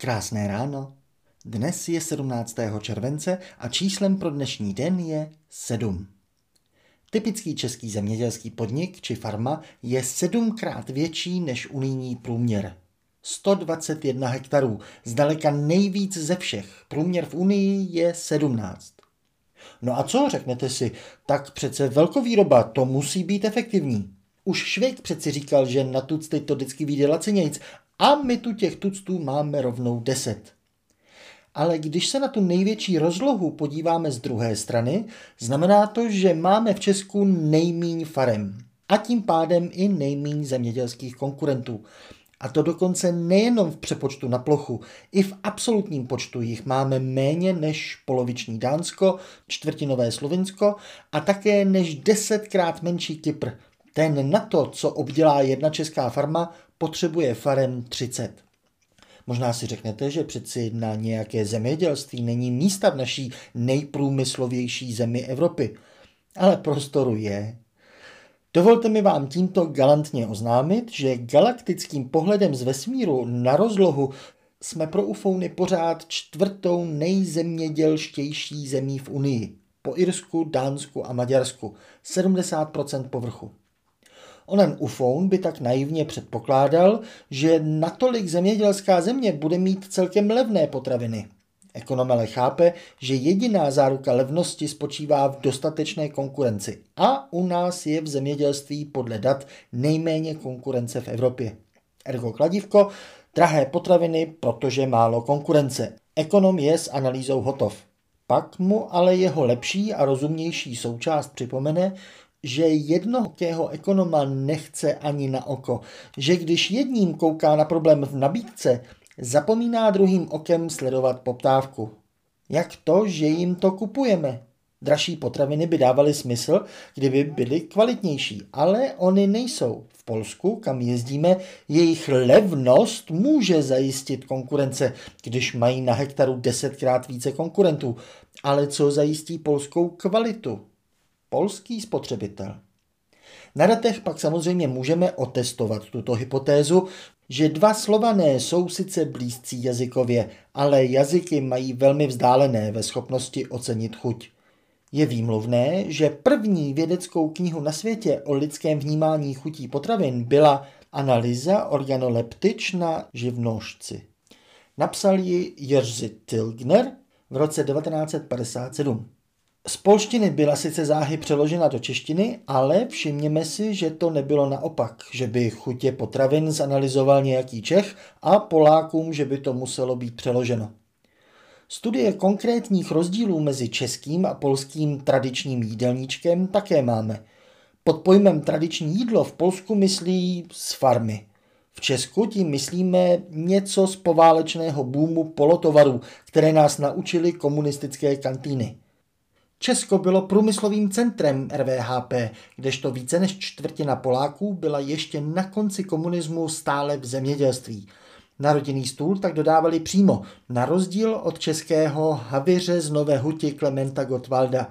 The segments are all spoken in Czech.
Krásné ráno. Dnes je 17. července a číslem pro dnešní den je 7. Typický český zemědělský podnik či farma je sedmkrát větší než unijní průměr. 121 hektarů, zdaleka nejvíc ze všech. Průměr v Unii je 17. No a co, řeknete si, tak přece velkovýroba, to musí být efektivní. Už Švejk přeci říkal, že na tucty to vždycky vyjde lacinějc a my tu těch tuctů máme rovnou 10. Ale když se na tu největší rozlohu podíváme z druhé strany, znamená to, že máme v Česku nejmíň farem a tím pádem i nejmíň zemědělských konkurentů. A to dokonce nejenom v přepočtu na plochu, i v absolutním počtu jich máme méně než poloviční Dánsko, čtvrtinové Slovinsko a také než desetkrát menší Kypr. Ten na to, co obdělá jedna česká farma, potřebuje farem 30. Možná si řeknete, že přeci na nějaké zemědělství není místa v naší nejprůmyslovější zemi Evropy. Ale prostoru je. Dovolte mi vám tímto galantně oznámit, že galaktickým pohledem z vesmíru na rozlohu jsme pro ufouny pořád čtvrtou nejzemědělštější zemí v Unii. Po Irsku, Dánsku a Maďarsku. 70% povrchu. Onen ufoun by tak naivně předpokládal, že natolik zemědělská země bude mít celkem levné potraviny. Ekonom ale chápe, že jediná záruka levnosti spočívá v dostatečné konkurenci a u nás je v zemědělství podle dat nejméně konkurence v Evropě. Ergo kladivko, drahé potraviny, protože málo konkurence. Ekonom je s analýzou hotov. Pak mu ale jeho lepší a rozumnější součást připomene, že jednohokého ekonoma nechce ani na oko, že když jedním kouká na problém v nabídce, zapomíná druhým okem sledovat poptávku. Jak to, že jim to kupujeme? Dražší potraviny by dávaly smysl, kdyby byly kvalitnější, ale oni nejsou. V Polsku, kam jezdíme, jejich levnost může zajistit konkurence, když mají na hektaru desetkrát více konkurentů. Ale co zajistí polskou kvalitu? Polský spotřebitel. Na datech pak samozřejmě můžeme otestovat tuto hypotézu, že dva slované jsou sice blízcí jazykově, ale jazyky mají velmi vzdálené ve schopnosti ocenit chuť. Je výmluvné, že první vědeckou knihu na světě o lidském vnímání chutí potravin byla Analýza organoleptič na živnožci. Napsal ji Jerzy Tilgner v roce 1957. Z polštiny byla sice záhy přeložena do češtiny, ale všimněme si, že to nebylo naopak, že by chutě potravin zanalizoval nějaký Čech a Polákům, že by to muselo být přeloženo. Studie konkrétních rozdílů mezi českým a polským tradičním jídelníčkem také máme. Pod pojmem tradiční jídlo v Polsku myslí z farmy. V Česku tím myslíme něco z poválečného boomu polotovarů, které nás naučili komunistické kantýny. Česko bylo průmyslovým centrem RVHP, kdežto více než čtvrtina Poláků byla ještě na konci komunismu stále v zemědělství. Na rodinný stůl tak dodávali přímo, na rozdíl od českého haviře z Nové huti Klementa Gottwalda.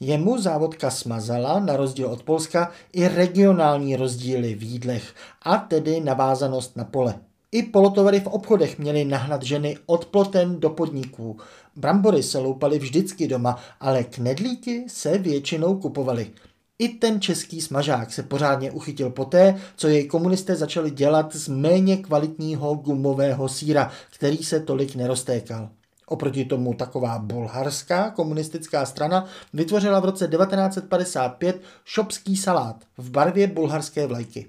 Jemu závodka smazala, na rozdíl od Polska, i regionální rozdíly v jídlech, a tedy navázanost na pole. I polotovary v obchodech měly nahnat ženy od ploten do podniků. Brambory se loupaly vždycky doma, ale knedlíky se většinou kupovaly. I ten český smažák se pořádně uchytil poté, co jej komunisté začali dělat z méně kvalitního gumového síra, který se tolik neroztékal. Oproti tomu taková bulharská komunistická strana vytvořila v roce 1955 šopský salát v barvě bulharské vlajky.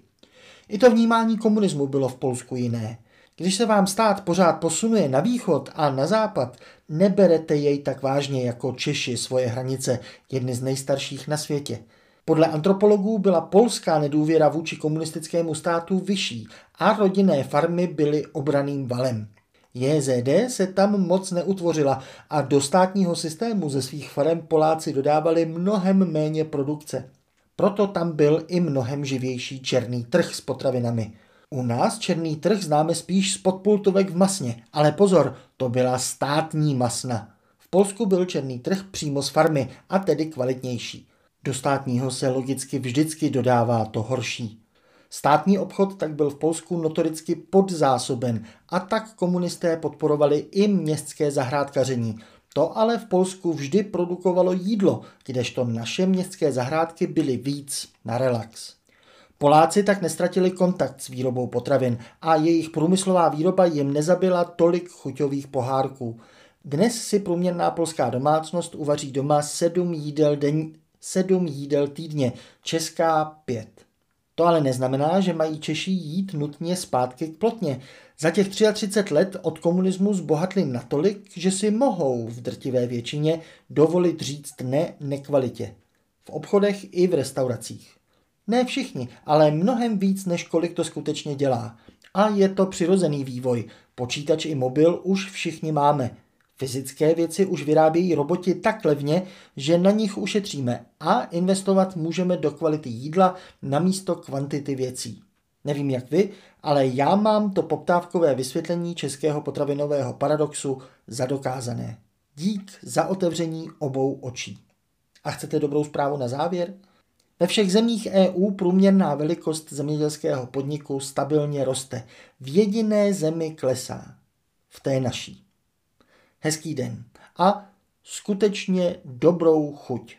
I to vnímání komunismu bylo v Polsku jiné. Když se vám stát pořád posunuje na východ a na západ, neberete jej tak vážně jako Češi svoje hranice, jedny z nejstarších na světě. Podle antropologů byla polská nedůvěra vůči komunistickému státu vyšší a rodinné farmy byly obraným valem. JZD se tam moc neutvořila a do státního systému ze svých farem Poláci dodávali mnohem méně produkce. Proto tam byl i mnohem živější černý trh s potravinami. U nás černý trh známe spíš z podpultovek v masně, ale pozor, to byla státní masna. V Polsku byl černý trh přímo z farmy a tedy kvalitnější. Do státního se logicky vždycky dodává to horší. Státní obchod tak byl v Polsku notoricky podzásoben a tak komunisté podporovali i městské zahrádkaření. To ale v Polsku vždy produkovalo jídlo, kdežto naše městské zahrádky byly víc na relax. Poláci tak nestratili kontakt s výrobou potravin a jejich průmyslová výroba jim nezabila tolik chuťových pohárků. Dnes si průměrná polská domácnost uvaří doma sedm jídel, den, sedm jídel týdně, česká pět. To ale neznamená, že mají Češi jít nutně zpátky k plotně. Za těch 33 let od komunismu zbohatli natolik, že si mohou v drtivé většině dovolit říct ne nekvalitě. V obchodech i v restauracích. Ne všichni, ale mnohem víc, než kolik to skutečně dělá. A je to přirozený vývoj. Počítač i mobil už všichni máme. Fyzické věci už vyrábějí roboti tak levně, že na nich ušetříme a investovat můžeme do kvality jídla na místo kvantity věcí. Nevím jak vy, ale já mám to poptávkové vysvětlení českého potravinového paradoxu zadokázané. Dík za otevření obou očí. A chcete dobrou zprávu na závěr? Ve všech zemích EU průměrná velikost zemědělského podniku stabilně roste. V jediné zemi klesá. V té naší. Hezký den a skutečně dobrou chuť.